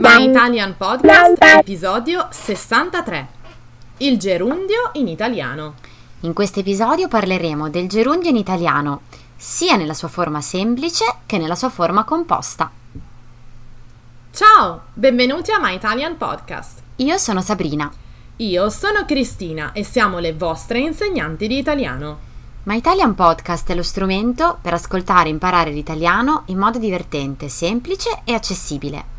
My Italian Podcast, episodio 63. Il gerundio in italiano. In questo episodio parleremo del gerundio in italiano, sia nella sua forma semplice che nella sua forma composta. Ciao, benvenuti a My Italian Podcast. Io sono Sabrina. Io sono Cristina e siamo le vostre insegnanti di italiano. My Italian Podcast è lo strumento per ascoltare e imparare l'italiano in modo divertente, semplice e accessibile.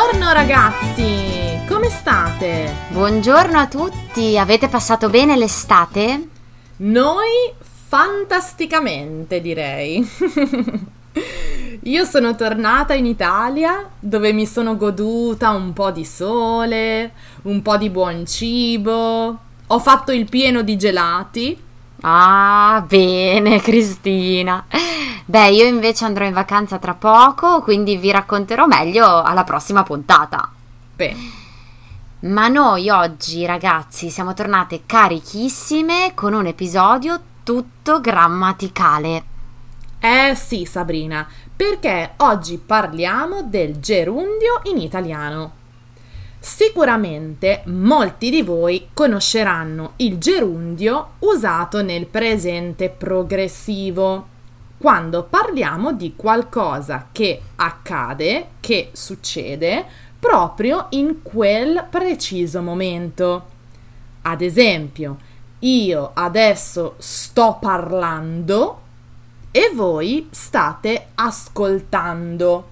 Buongiorno ragazzi, come state? Buongiorno a tutti, avete passato bene l'estate? Noi fantasticamente direi. Io sono tornata in Italia dove mi sono goduta un po' di sole, un po' di buon cibo, ho fatto il pieno di gelati. Ah, bene Cristina. Beh, io invece andrò in vacanza tra poco, quindi vi racconterò meglio alla prossima puntata. Beh. Ma noi oggi, ragazzi, siamo tornate carichissime con un episodio tutto grammaticale. Eh sì, Sabrina, perché oggi parliamo del gerundio in italiano. Sicuramente molti di voi conosceranno il gerundio usato nel presente progressivo quando parliamo di qualcosa che accade, che succede proprio in quel preciso momento. Ad esempio, io adesso sto parlando e voi state ascoltando.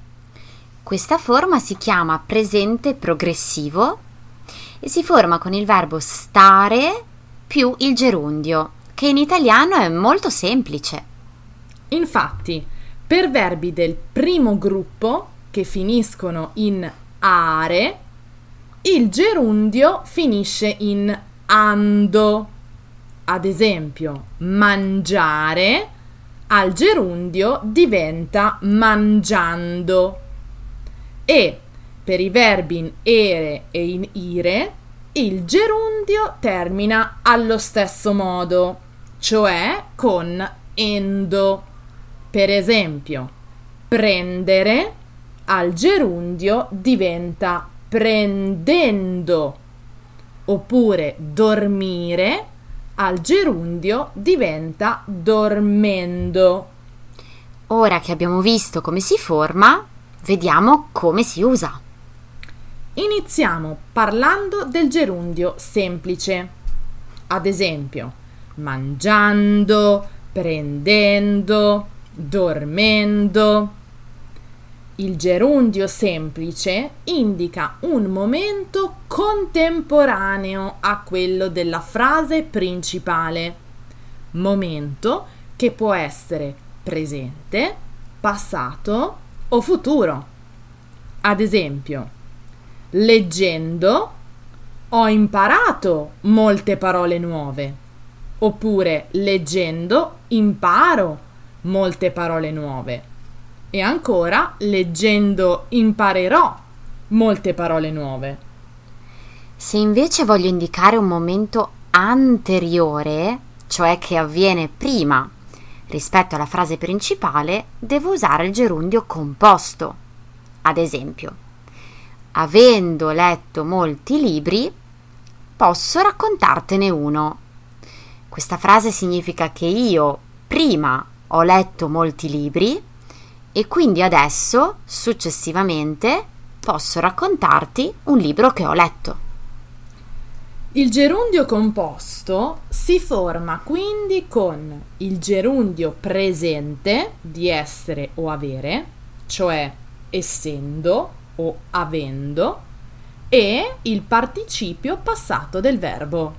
Questa forma si chiama presente progressivo e si forma con il verbo stare più il gerundio, che in italiano è molto semplice. Infatti, per verbi del primo gruppo che finiscono in are, il gerundio finisce in ando. Ad esempio, mangiare al gerundio diventa mangiando. E per i verbi in ere e in ire, il gerundio termina allo stesso modo, cioè con endo. Per esempio, prendere al gerundio diventa prendendo, oppure dormire al gerundio diventa dormendo. Ora che abbiamo visto come si forma, vediamo come si usa. Iniziamo parlando del gerundio semplice. Ad esempio, mangiando, prendendo, dormendo. Il gerundio semplice indica un momento contemporaneo a quello della frase principale, momento che può essere presente, passato o futuro. Ad esempio, leggendo ho imparato molte parole nuove, oppure leggendo imparo molte parole nuove. E ancora, leggendo imparerò molte parole nuove. Se invece voglio indicare un momento anteriore, cioè che avviene prima rispetto alla frase principale, devo usare il gerundio composto. Ad esempio, avendo letto molti libri, posso raccontartene uno. Questa frase significa che io prima ho letto molti libri e quindi adesso, successivamente, posso raccontarti un libro che ho letto. Il gerundio composto si forma quindi con il gerundio presente di essere o avere, cioè essendo o avendo, e il participio passato del verbo.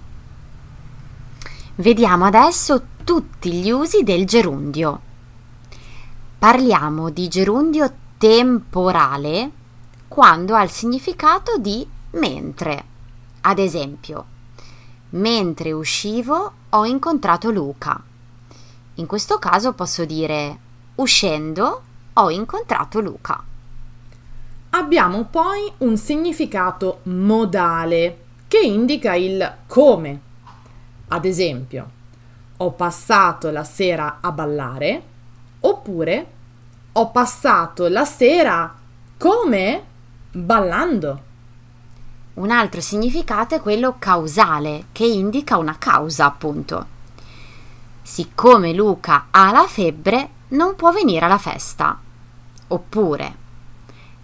Vediamo adesso tutti gli usi del gerundio. Parliamo di gerundio temporale quando ha il significato di mentre. Ad esempio, mentre uscivo ho incontrato Luca. In questo caso posso dire uscendo ho incontrato Luca. Abbiamo poi un significato modale che indica il come. Ad esempio, ho passato la sera a ballare oppure ho passato la sera come ballando. Un altro significato è quello causale, che indica una causa, appunto. Siccome Luca ha la febbre, non può venire alla festa. Oppure,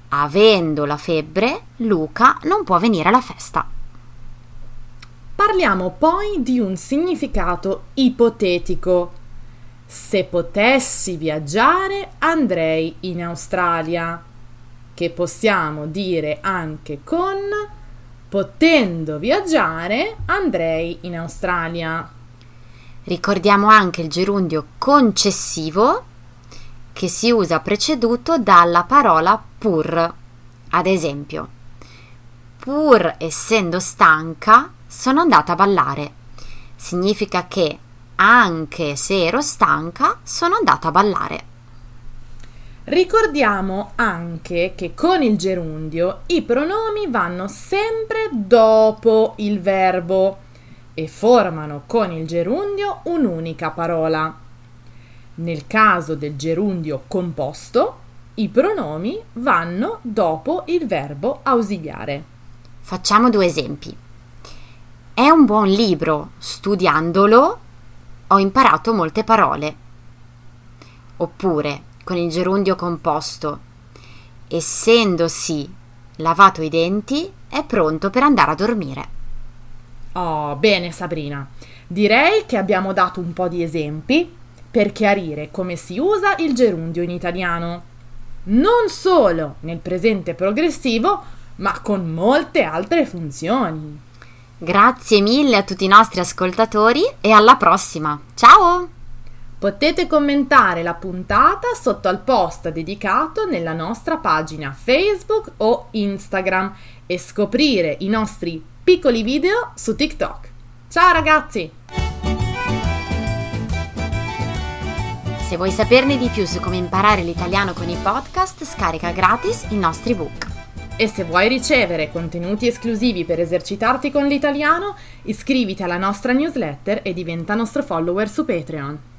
avendo la febbre, Luca non può venire alla festa. Parliamo poi di un significato ipotetico. Se potessi viaggiare andrei in Australia, che possiamo dire anche con potendo viaggiare andrei in Australia. Ricordiamo anche il gerundio concessivo che si usa preceduto dalla parola pur. Ad esempio, pur essendo stanca, sono andata a ballare. Significa che anche se ero stanca, sono andata a ballare. Ricordiamo anche che con il gerundio i pronomi vanno sempre dopo il verbo e formano con il gerundio un'unica parola. Nel caso del gerundio composto, i pronomi vanno dopo il verbo ausiliare. Facciamo due esempi. È un buon libro, studiandolo ho imparato molte parole. Oppure, con il gerundio composto, essendosi lavato i denti, è pronto per andare a dormire. Oh, bene Sabrina. Direi che abbiamo dato un po' di esempi per chiarire come si usa il gerundio in italiano. Non solo nel presente progressivo, ma con molte altre funzioni. Grazie mille a tutti i nostri ascoltatori e alla prossima. Ciao! Potete commentare la puntata sotto al post dedicato nella nostra pagina Facebook o Instagram e scoprire i nostri piccoli video su TikTok. Ciao ragazzi! Se vuoi saperne di più su come imparare l'italiano con i podcast, scarica gratis i nostri book. E se vuoi ricevere contenuti esclusivi per esercitarti con l'italiano, iscriviti alla nostra newsletter e diventa nostro follower su Patreon.